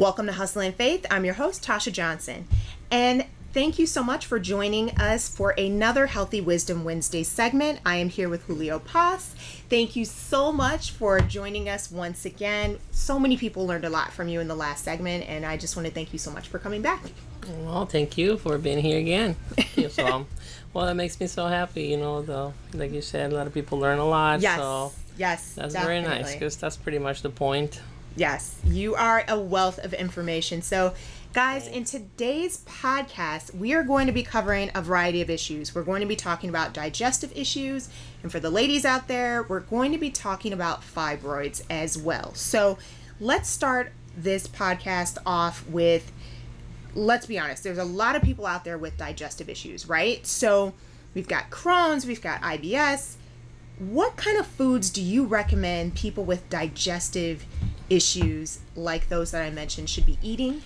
Welcome to Hustle and Faith. I'm your host, Tasha Johnson. And thank you so much for joining us for another Healthy Wisdom Wednesday segment. I am here with Julio Paz. Thank you so much for joining us once again. So many people learned a lot from you in the last segment, and I just want to thank you so much for coming back. Well, thank you for being here again. so, um, well, that makes me so happy. You know, though, like you said, a lot of people learn a lot. Yes. So yes. that's definitely. very nice because that's pretty much the point. Yes, you are a wealth of information. So, guys, in today's podcast, we are going to be covering a variety of issues. We're going to be talking about digestive issues, and for the ladies out there, we're going to be talking about fibroids as well. So, let's start this podcast off with let's be honest, there's a lot of people out there with digestive issues, right? So, we've got Crohn's, we've got IBS. What kind of foods do you recommend people with digestive issues like those that I mentioned should be eating?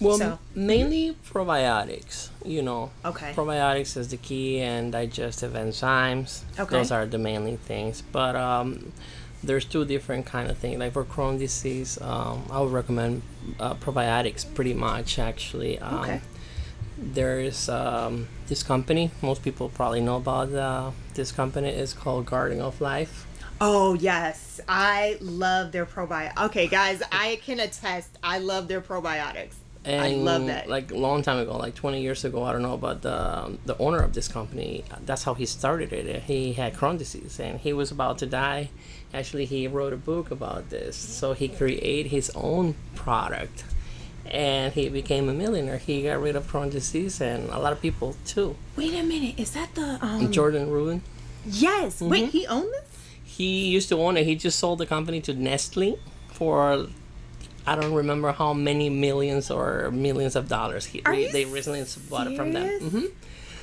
Well, So- mainly probiotics. You know, Okay. probiotics is the key, and digestive enzymes. Okay. Those are the mainly things. But um, there's two different kind of things. Like for Crohn's disease, um, I would recommend uh, probiotics pretty much. Actually, um, Okay. There's um, this company. Most people probably know about uh, this company. It's called Garden of Life. Oh, yes. I love their probiotics. Okay, guys, I can attest. I love their probiotics. And I love that. Like a long time ago, like 20 years ago, I don't know, but the the owner of this company, that's how he started it. He had Crohn's disease and he was about to die. Actually, he wrote a book about this. So he created his own product and he became a millionaire. He got rid of Crohn's disease and a lot of people too. Wait a minute. Is that the um Jordan Rubin, Yes. Mm-hmm. Wait, he owned this? He used to own it. He just sold the company to Nestle for I don't remember how many millions or millions of dollars. He, Are they, you they recently bought it from them. serious? hmm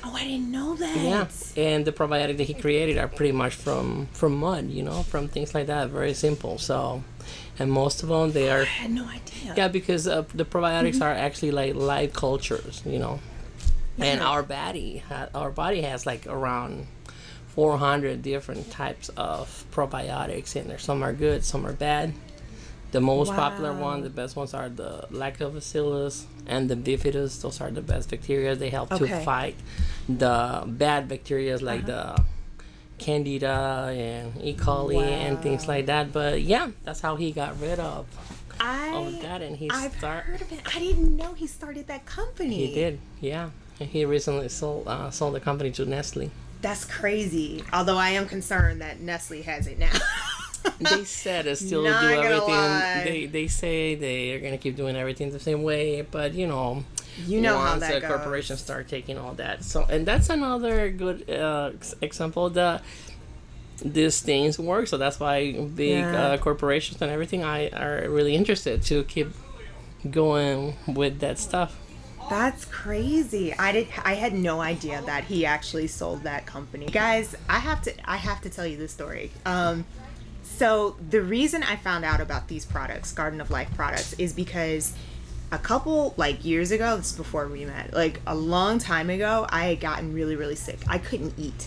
Oh, I didn't know that. Yeah, and the probiotic that he created are pretty much from from mud, you know, from things like that. Very simple. So, and most of them they are I had no idea. yeah because uh, the probiotics are actually like live cultures, you know, and our body our body has like around 400 different types of probiotics in there. Some are good, some are bad. The most popular Wow. one, the best ones are the Lactobacillus and the Bifidus. Those are the best bacteria. They help Okay. to fight the bad bacteria like the Candida and E. coli and things like that. But yeah, that's how he got rid of I all of that, and he I've start. heard of it. I didn't know he started that company. He did, yeah. And he recently sold uh, sold the company to Nestle. That's crazy. Although I am concerned that Nestle has it now. they said they still do Not gonna everything. lie. They they say they are gonna keep doing everything the same way, but you know, You know how once that the goes. corporations start taking all that, so and that's another good uh, example that these things work. So that's why big Yeah. uh, corporations and everything I are really interested to keep going with that stuff. That's crazy. I did I had no idea that he actually sold that company. Guys, I have to I have to tell you this story. Um so the reason I found out about these products, Garden of Life products, is because a couple like years ago, this is before we met, like a long time ago, I had gotten really, really sick. I couldn't eat.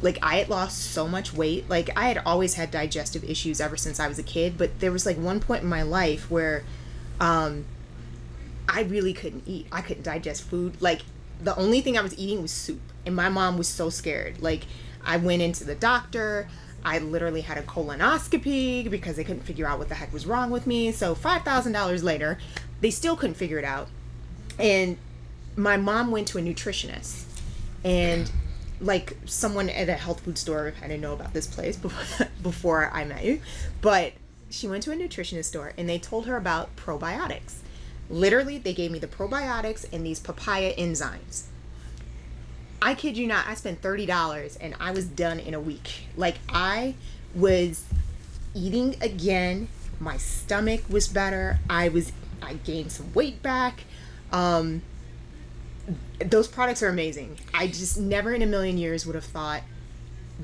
Like I had lost so much weight. Like I had always had digestive issues ever since I was a kid, but there was like one point in my life where um I really couldn't eat. I couldn't digest food. Like the only thing I was eating was soup, and my mom was so scared. Like I went into the doctor. I literally had a colonoscopy because they couldn't figure out what the heck was wrong with me. So five thousand dollars later, they still couldn't figure it out. And my mom went to a nutritionist, and like someone at a health food store. I didn't know about this place before, before I met you, but she went to a nutritionist store and they told her about probiotics. Literally, they gave me the probiotics and these papaya enzymes. I kid you not, I spent $30 and I was done in a week. Like, I was eating again. My stomach was better. I was, I gained some weight back. Um, those products are amazing. I just never in a million years would have thought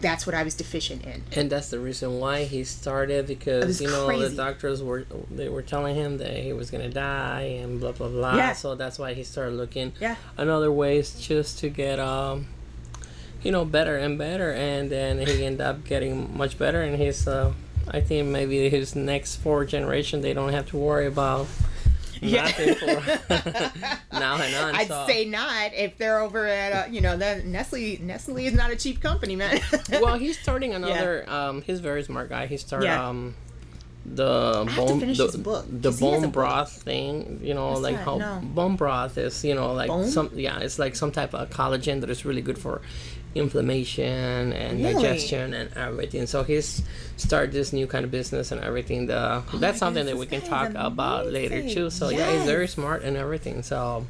that's what I was deficient in. And that's the reason why he started because you know crazy. the doctors were they were telling him that he was gonna die and blah blah blah. Yeah. So that's why he started looking Yeah. another ways just to get um you know better and better and then he ended up getting much better and he's uh I think maybe his next four generation they don't have to worry about Yeah. nothing for now and on. I'd so. say not if they're over at uh, you know the Nestle. Nestle is not a cheap company, man. well, he's starting another. Um, he's very smart guy. He started Yeah. um, the bone the, book, the 'cause he has bone book. broth thing. You know, What's like that? how No. bone broth is. You know, like Bone? some yeah, it's like some type of collagen that is really good for inflammation and Really? digestion and everything. So he's started this new kind of business and everything. The that's something goodness, that we can talk about later too. So yeah, he's very smart and everything. So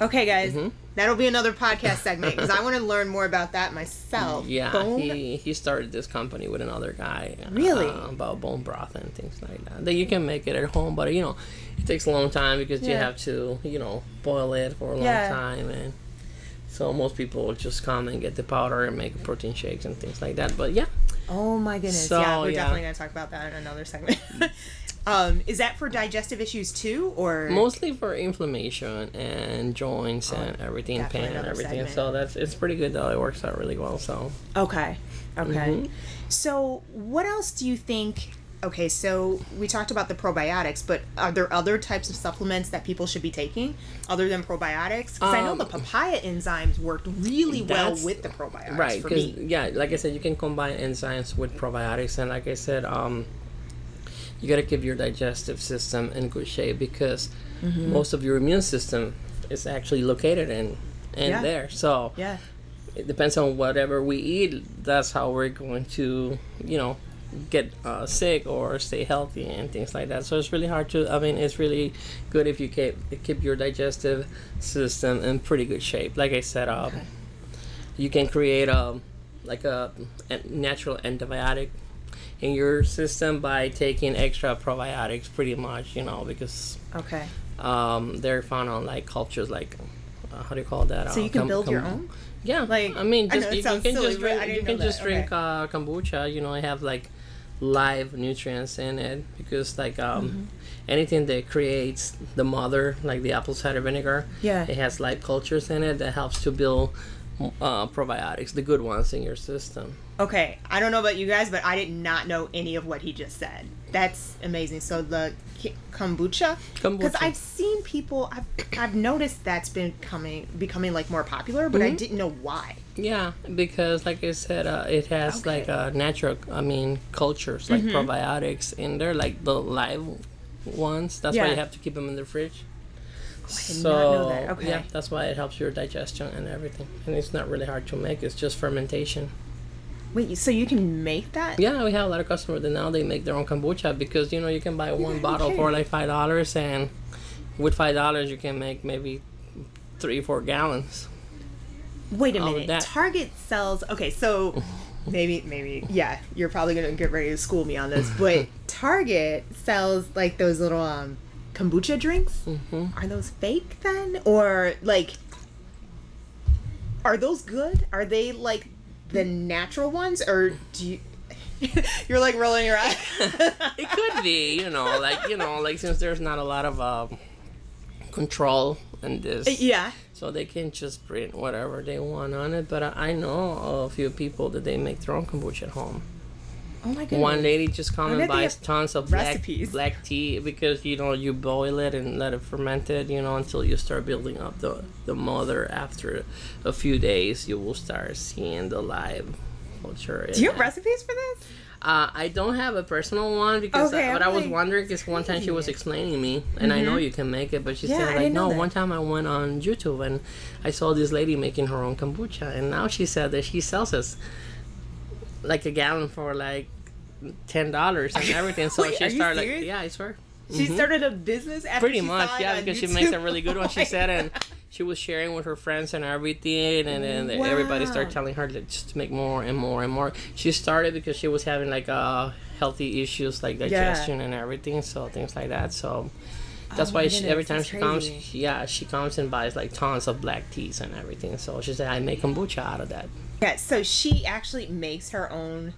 okay, guys, Mm-hmm. That'll be another podcast segment because I want to learn more about that myself. Yeah, Bone- he he started this company with another guy. Really? uh, about bone broth and things like that. That you can make it at home, but you know, it takes a long time because you have to you know boil it for a long Yeah. time and. So most people just come and get the powder and make protein shakes and things like that. But yeah, Oh my goodness! So, yeah, we're yeah. definitely gonna talk about that in another segment. um, is that for digestive issues too, or mostly for inflammation and joints and everything, Oh, pain and everything. segment. So that's it's pretty good though. It works out really well. So Okay. Okay. Mhm. So, what else do you think? Okay, so we talked about the probiotics, but are there other types of supplements that people should be taking other than probiotics? Because I know Um, the papaya enzymes worked really well with the probiotics right because yeah like i said you can combine enzymes with probiotics and like i said um you got to keep your digestive system in good shape because Mm-hmm. most of your immune system is actually located in in Yeah. there so Yeah. it depends on whatever we eat that's how we're going to you know get uh, sick or stay healthy and things like that so it's really hard to i mean it's really good if you keep keep your digestive system in pretty good shape like i said um, Okay. you can create a like a, a natural antibiotic in your system by taking extra probiotics pretty much you know because Okay. um, they're found on like cultures like uh, how do you call that So Uh, you can com- build your own. yeah, Like, I mean, just it you, you can silly, just drink. You can just drink uh, kombucha. You know, I have like live nutrients in it because like um, Mm-hmm. anything that creates the mother, like the apple cider vinegar, Yeah. it has live cultures in it that helps to build uh, probiotics, the good ones in your system. Okay, I don't know about you guys, but I did not know any of what he just said. That's amazing. So the ki- kombucha, because I've seen people, I've I've noticed that's been coming becoming like more popular, but I Mm-hmm. didn't know why. Yeah, because like I said, uh, it has Okay. like uh, natural, I mean, cultures like Mm-hmm. probiotics in there, like the live ones. That's why you have to keep them in the fridge. did so not know that. Okay. yeah, that's why it helps your digestion and everything. And it's not really hard to make. It's just fermentation. Wait, so you can make that? Yeah, we have a lot of customers that now they make their own kombucha because you know you can buy one gotta bottle for like five dollars, and with five dollars you can make maybe three, four gallons. Wait a All minute. Target sells. Okay, so maybe maybe yeah, you're probably gonna get ready to school me on this, but Target sells like those little um kombucha drinks. Mm-hmm. Are those fake then, or like? Are those good? Are they like the natural ones, or do you? You're like rolling your eyes. it could be, you know, like you know, like since there's not a lot of um, control in this, yeah. So they can just print whatever they want on it. But I, I know a few people that they make their own kombucha at home. Oh my goodness. One lady just come I and buys tons of black, recipes. black tea because you know you boil it and let it ferment it, you know, until you start building up the the mother. After a few days, you will start seeing the live culture. Do you have recipes for this? Uh, I don't have a personal one because, Okay, but I'm I was like, wondering is one time she was explaining me, and I know you can make it, but she Mm-hmm. Yeah, said like, no. One time I went on YouTube and I saw this lady making her own kombucha, and now she said that she sells us like a gallon for like ten dollars and everything. So Wait, she are you started like, yeah, I swear. She started a business after Mm-hmm. Pretty she much, yeah, because she makes a really good one. She said, and she was sharing with her friends and everything, and then everybody started telling her to just make more and more and more. She started because she was having like uh, healthy issues like digestion and everything, so things like that. So that's Oh why she, every time she comes, she- yeah, she comes and buys like tons of black teas and everything. So she said, I make kombucha out of that. Yeah, so she actually makes her own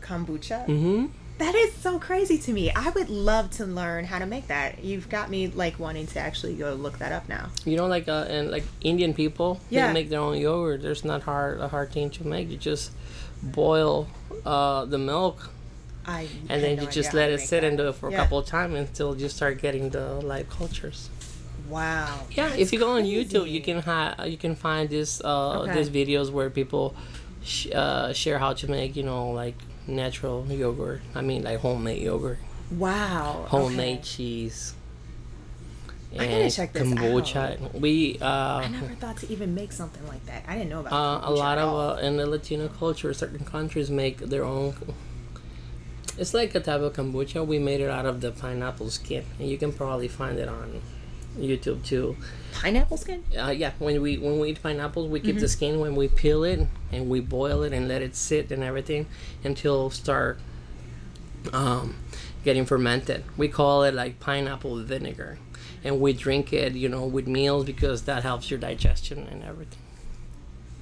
kombucha. Mm-hmm. That is so crazy to me. I would love to learn how to make that. You've got me like wanting to actually go look that up now. You know, like uh, and like Indian people, Yeah. they make their own yogurt. There's not hard a hard thing to make. You just boil uh, the milk I and then no you just let it sit that. and do it for a Yeah. couple of times until you start getting the live cultures. Wow. Yeah, if you go on YouTube, you can ha- you can find this uh, Okay. these videos where people sh- uh, share how to make you know like natural yogurt. I mean like homemade yogurt, Wow. homemade okay. cheese, I gotta and check this kombucha. We uh, I never thought to even make something like that. I didn't know about uh, a lot of uh, in the Latino culture, certain countries make their own. It's like a type of kombucha. We made it out of the pineapple skin, and you can probably find it on YouTube too. pineapple skin. Uh, yeah, when we when we eat pineapples, we keep the Mm-hmm. skin when we peel it and we boil it and let it sit and everything until start um, getting fermented. We call it like pineapple vinegar, and we drink it, you know, with meals because that helps your digestion and everything.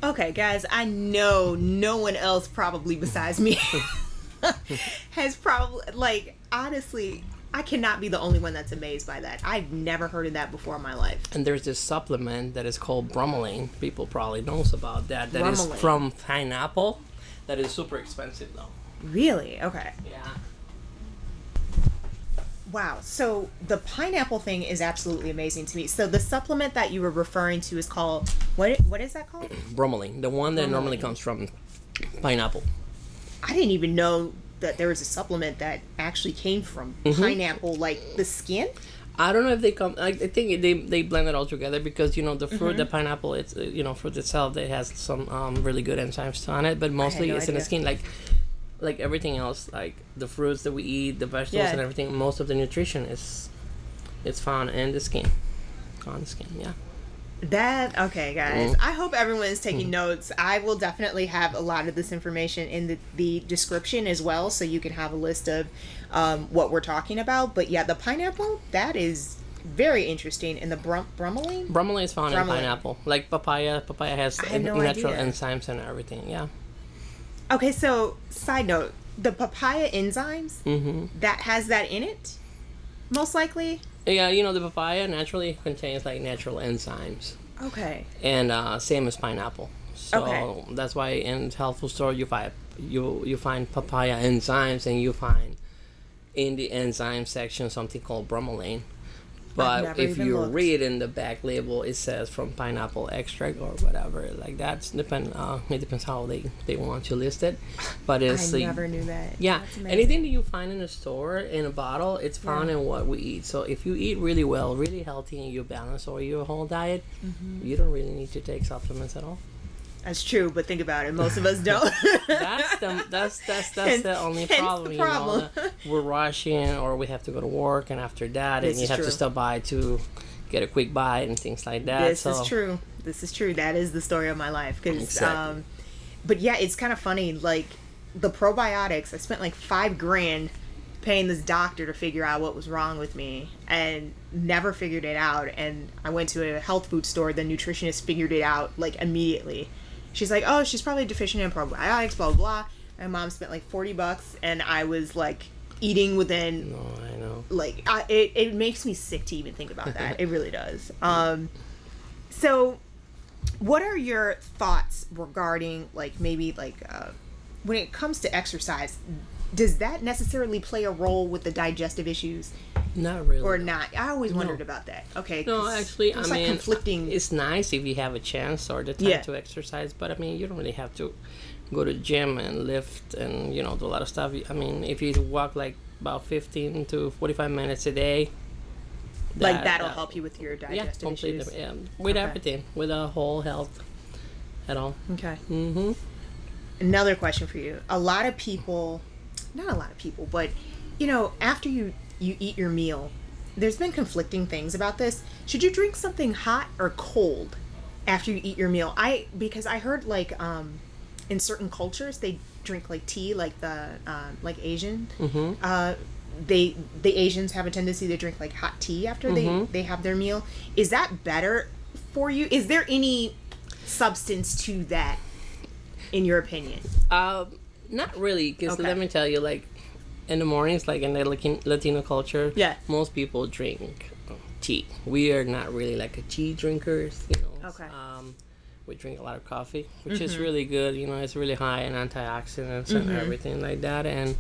Okay, guys, I know no one else probably besides me has probably like honestly, I cannot be the only one that's amazed by that. I've never heard of that before in my life. And there's this supplement that is called bromelain. People probably knows about that. That is Bromelain. from pineapple. That is super expensive though. Really? Okay. Yeah. Wow. So the pineapple thing is absolutely amazing to me. So the supplement that you were referring to is called what? What is that called? Bromelain, the one that normally comes from pineapple. I didn't even know that there was a supplement that actually came from pineapple, like the skin. I don't know if they come. I, I think they they blend it all together because you know the fruit, the pineapple, it's uh, you know fruit itself. It has some um, really good enzymes on it, but mostly no it's in the skin. Like like everything else, like the fruits that we eat, the vegetables Yeah. and everything. Most of the nutrition is it's found in the skin, on the skin. Yeah. That okay, guys. Mm. I hope everyone is taking notes. I will definitely have a lot of this information in the, the description as well, so you can have a list of um, what we're talking about. But yeah, the pineapple that is very interesting, and the brum- bromelain. Bromelain is found in pineapple. Like papaya, papaya has no natural idea. enzymes and everything. Yeah. Okay, so side note, the papaya enzymes Mm-hmm. that has that in it, most likely. Yeah, you know the papaya naturally contains like natural enzymes. Okay. and uh, same as pineapple. So Okay. that's why in health food store you find you you find papaya enzymes and you find in the enzyme section something called bromelain. But if you looked. read in the back label, it says from pineapple extract or whatever. Like that's depend. Uh, it depends how they, they want to list it. But it's I never knew that. yeah, anything that you find in a store in a bottle, it's found Yeah. in what we eat. So if you eat really well, really healthy, and you balance or your whole diet, Mm-hmm. you don't really need to take supplements at all. That's true, but think about it. Most of us don't. That's the that's that's that's the only hence the problem. You know, that we're rushing, or we have to go to work, and after that, This and you have true. to stop by to get a quick bite and things like that. this so is true. This is true. That is the story of my life. Because, Exactly. um, but yeah, it's kind of funny. Like the probiotics, I spent like five grand paying this doctor to figure out what was wrong with me, and never figured it out. And I went to a health food store. The nutritionist figured it out like immediately. She's like, "Oh, she's probably deficient in probiotics." Blah blah. blah. My mom spent like forty bucks, and I was like eating within No, I know. like I, it, it makes me sick to even think about that it really does um so what are your thoughts regarding like maybe like uh when it comes to exercise does that necessarily play a role with the digestive issues Not really. or not i always wondered No. about that okay No, actually, I it's like mean, conflicting It's nice if you have a chance or the time Yeah. to exercise, but I mean, you don't really have to go to gym and lift and you know do a lot of stuff. I mean, if you walk like about fifteen to forty-five minutes a day, like that- that'll that- help you with your Yeah, digestive completely. issues Yeah, with Okay. everything, with a whole health, at all. okay Mm-hmm. another question for you. A lot of people, not a lot of people, but you know, after you you eat your meal, there's been conflicting things about this. Should you drink something hot or cold after you eat your meal? I because I heard like um in certain cultures they drink like tea, like the uh, like Asian. Mm-hmm. Uh, they the Asians have a tendency to drink like hot tea after they Mhm. they have their meal. Is that better for you? Is there any substance to that, in your opinion? Um, not really, because Okay. let me tell you, like in the mornings, like in the Latino culture, Yeah. most people drink uh, tea. We are not really like a tea drinkers, you know. Okay. Um, we drink a lot of coffee, which is really good. You know, it's really high in antioxidants and everything like that. And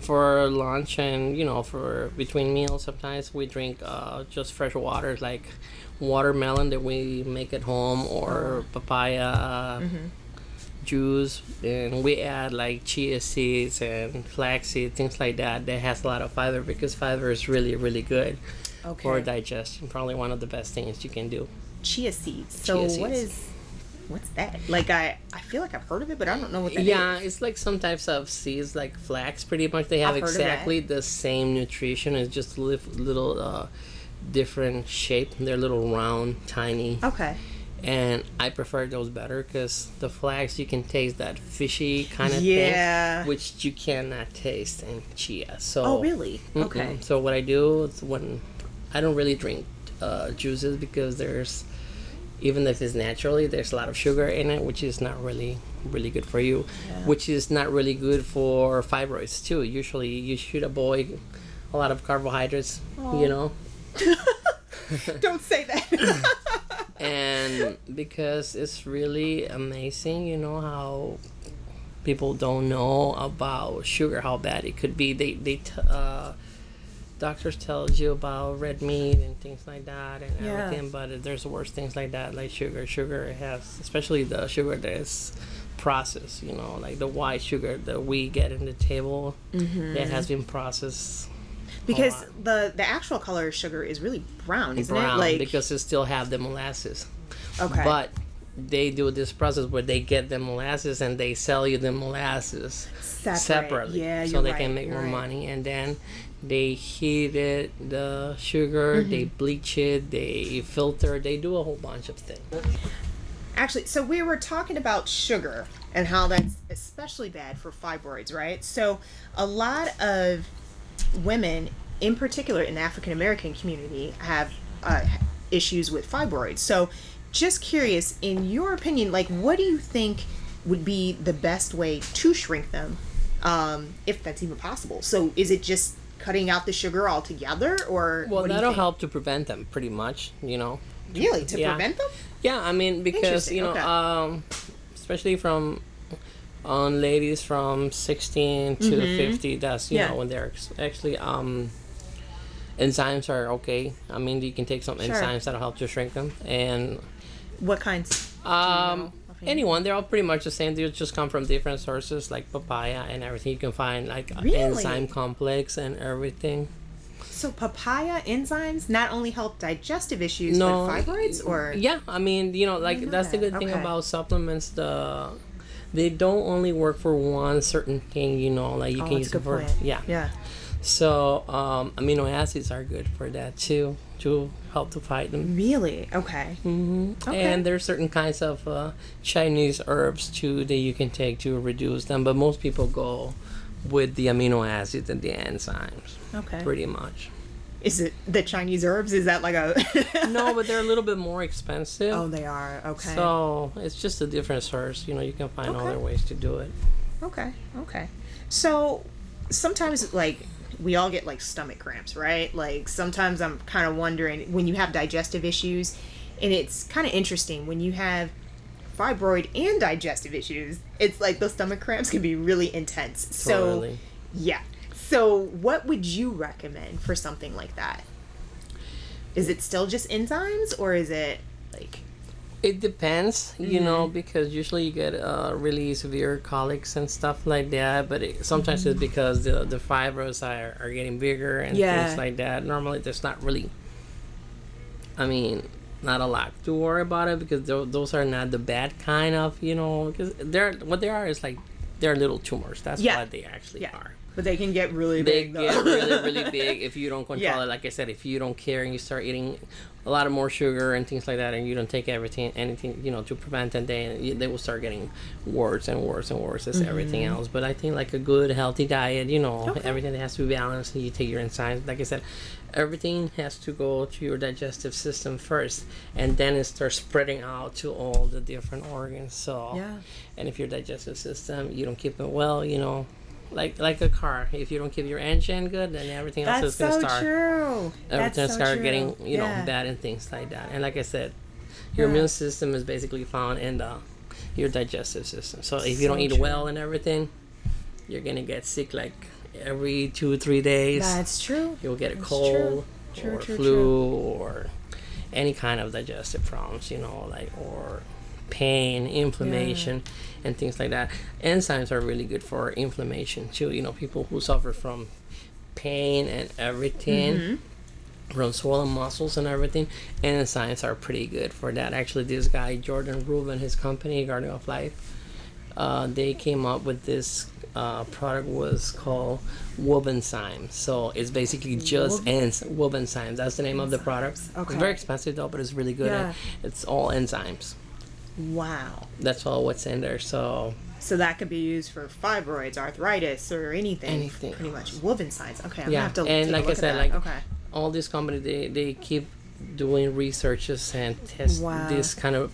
for lunch and you know for between meals sometimes we drink uh, just fresh water like watermelon that we make at home or papaya juice and we add like chia seeds and flax seeds things like that that has a lot of fiber because fiber is really really good for digestion probably one of the best things you can do Chia seeds. So Chia seeds. is what's that? Like I I feel like I've heard of it, but I don't know what that is. yeah it's like some types of seeds like flax pretty much they have I've heard of that. exactly the same nutrition it's just a little uh, different shape they're little round tiny Okay. And i prefer those better because the flax you can taste that fishy kind of Yeah. thing which you cannot taste in chia so Oh really? Mm-mm. Okay. so what i do is when i don't really drink uh, juices because there's even if it's naturally there's a lot of sugar in it which is not really really good for you Yeah. which is not really good for fibroids too usually you should avoid a lot of carbohydrates you know don't say that. because it's really amazing you know how people don't know about sugar how bad it could be. They they t- uh, doctors tell you about red meat and things like that and Yeah. everything but there's worse things like that like sugar. Sugar has especially the sugar that is processed you know like the white sugar that we get in the table that has been processed because the the actual color of sugar is really brown, isn't brown it? Like because it still have the molasses okay. But they do this process where they get the molasses and they sell you the molasses Separate. separately, Yeah, so they right, can make more right. money. And then they heat it, the sugar, Mm-hmm. they bleach it, they filter, they do a whole bunch of things. Actually, so we were talking about sugar and how that's especially bad for fibroids, right? So, a lot of women, in particular in the African American community, have uh, issues with fibroids. So, just curious, in your opinion, like, what do you think would be the best way to shrink them, um, if that's even possible? So, is it just cutting out the sugar altogether, or Well, what do you that'll help to prevent them, pretty much. You know. Really, to Yeah. prevent them? Yeah, I mean because you know, okay. um, especially from on ladies from 16 to 50 that's you Mm-hmm. Yeah. know when they're actually um enzymes are okay i mean you can take some Sure. enzymes that'll help to shrink them and What kinds? um offhand? anyone they're all pretty much the same they just come from different sources like papaya and everything you can find like Really? enzyme complex and everything So papaya enzymes not only help digestive issues No, but fibroids or Yeah, I mean, you know, like know that's the that. good thing Okay. about supplements. The they don't only work for one certain thing. You know, like you Oh, can use it for point. yeah. Yeah. So um, amino acids are good for that too to help to fight them. Really? Okay. hmm Okay. And there's certain kinds of uh, Chinese herbs too that you can take to reduce them. But most people go with the amino acids and the enzymes, Okay. pretty much. Is it the Chinese herbs? Is that like a No, but they're a little bit more expensive. Oh, they are. Okay. So it's just a different source. You know, you can find Okay. other ways to do it. Okay. Okay. So sometimes like we all get like stomach cramps, right? Like sometimes I'm kind of wondering when you have digestive issues and it's kind of interesting when you have fibroid and digestive issues, it's like those stomach cramps can be really intense. So yeah. So what would you recommend for something like that? Is it still just enzymes or is it like It depends, you know, Mm-hmm. because usually you get uh, really severe colics and stuff like that. But it, sometimes it's because the the fibers are, are getting bigger and Mm-hmm. Yeah. things like that. Normally, there's not really. I mean, not a lot to worry about it because tho- those are not the bad kind of, you know, because they're what they are is like they're little tumors. That's Yeah. what they actually yeah. are. But they can get really they big. though. get really really big if you don't control Yeah. it like i said if you don't care and you start eating a lot of more sugar and things like that and you don't take everything anything you know to prevent it then they will start getting worse and worse and worse as everything else but i think like a good healthy diet you know Mm-hmm. Okay. everything has to be balanced and you take your enzymes like i said everything has to go to your digestive system first and then it starts spreading out to all the different organs so Yeah. and if your digestive system you don't keep it well you know like like a car if you don't keep your engine good then everything else That's is going to so start true. That's everything so start true. getting you know bad and things like that and like i said your Yeah. immune system is basically found in the your digestive system so if you don't eat true. well and everything you're gonna get sick like every two three days. That's true. You'll get a That's cold True, or true, flu true. or any kind of digestive problems, you know, like or pain, inflammation, and things like that. Enzymes are really good for inflammation too. You know, people who suffer from pain and everything. Mm-hmm. From swollen muscles and everything, enzymes are pretty good for that. Actually, this guy Jordan Rubin, his company Garden of Life, uh, they came up with this uh, product was called Wobenzym. So it's basically just ens Wobenzym. That's the name of the product. Okay. It's very expensive though, but it's really good. and Yeah. It's all enzymes. Wow. That's all what's in there. So So that could be used for fibroids, arthritis, or anything. Anything Pretty much. Wobenzym. Okay, I'm Yeah, gonna have to and like I said, like- okay. all these companies they, they keep doing researches and test Wow. this kind of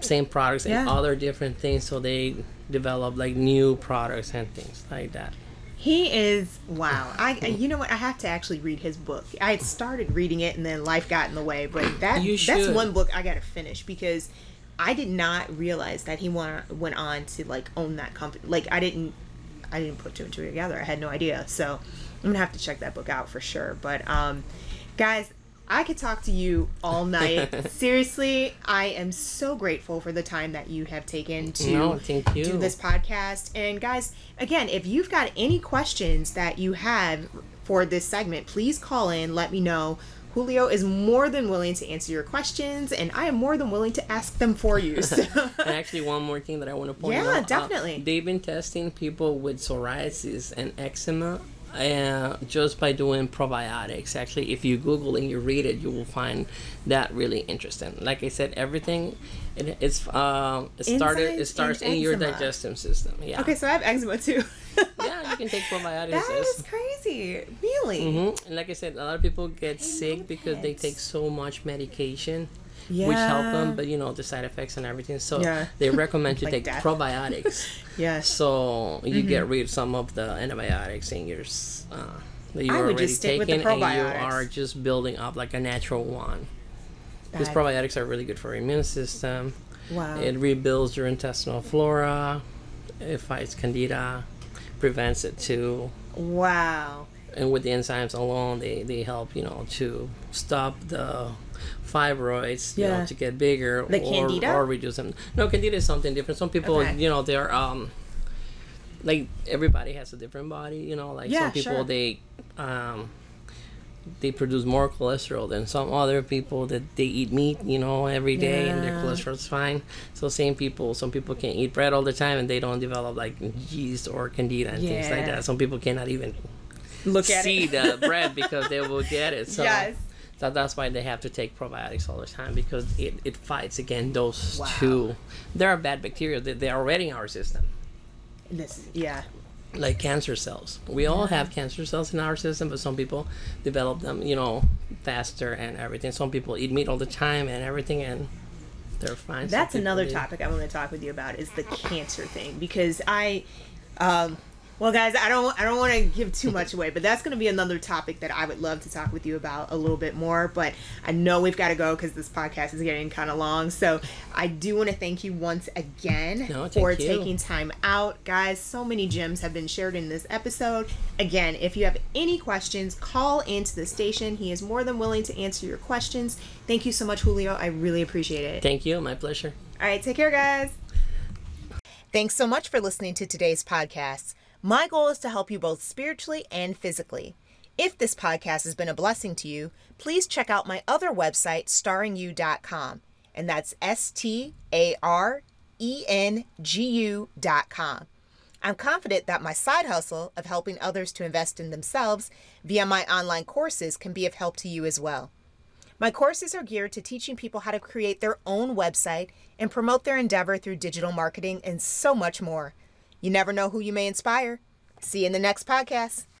same products and other different things so they develop like new products and things like that. He is wow. I you know what? I have to actually read his book. I had started reading it and then life got in the way. But that that's one book I got to finish because I did not realize that he went went on to like own that company. Like I didn't I didn't put two and two together. I had no idea. So I'm gonna have to check that book out for sure. But um, guys. I could talk to you all night. Seriously, I am so grateful for the time that you have taken to No, do this podcast. And guys, again, if you've got any questions that you have for this segment, please call in. Let me know. Julio is more than willing to answer your questions, and I am more than willing to ask them for you. So. And actually, one more thing that I want to point Yeah, out. Yeah, definitely. they've been testing people with psoriasis and eczema uh, just by doing probiotics. Actually, if you Google and you read it, you will find that really interesting. Like I said, everything it, it's um, it started it starts and in your digestive system. Yeah. okay, so I have eczema too. Yeah, you can take probiotics. that is crazy. Really? Mhm. And like I said, a lot of people get sick because they take so much medication, which help them, but you know the side effects and everything. So Yeah. they recommend you Like take death. probiotics, Yes. so you Mm-hmm. get rid of some of the antibiotics in your uh, that you I already just stick with the taking, and you are just building up like a natural one. These probiotics are really good for your immune system. Wow. It rebuilds your intestinal flora. It fights candida, prevents it too wow. and with the enzymes alone they, they help you know to stop the fibroids you Yeah. know to get bigger or, candida? or reduce them no candida is something different some people Okay. you know they're um like everybody has a different body you know like Yeah, some people sure. they um they produce more cholesterol than some other people that they eat meat, you know, every day and their Yeah. cholesterol's fine. So same people, some people can eat bread all the time and they don't develop like yeast or candida and things like that. Some people cannot even Look at see the bread because they will get it. So Yes. That, that's why they have to take probiotics all the time because it, it fights against those Wow. two. There are bad bacteria that they're already in our system, This yeah. like cancer cells. We all have cancer cells in our system, but some people develop them, you know, faster and everything. Some people eat meat all the time and everything, and they're fine. That's another they- topic I want to talk with you about is the cancer thing because I, um, well, guys, I don't I don't want to give too much away, but that's going to be another topic that I would love to talk with you about a little bit more. But I know we've got to go because this podcast is getting kind of long. So I do want to thank you once again No, for you. taking time out, guys. So many gems have been shared in this episode. Again, if you have any questions, call into the station. He is more than willing to answer your questions. Thank you so much, Julio. I really appreciate it. Thank you. My pleasure. All right, take care, guys. Thanks so much for listening to today's podcast. My goal is to help you both spiritually and physically. If this podcast has been a blessing to you, please check out my other website, starringyou.com. And that's S T A R E N G U.com. I'm confident that my side hustle of helping others to invest in themselves via my online courses can be of help to you as well. My courses are geared to teaching people how to create their own website and promote their endeavor through digital marketing and so much more. You never know who you may inspire. See you in the next podcast.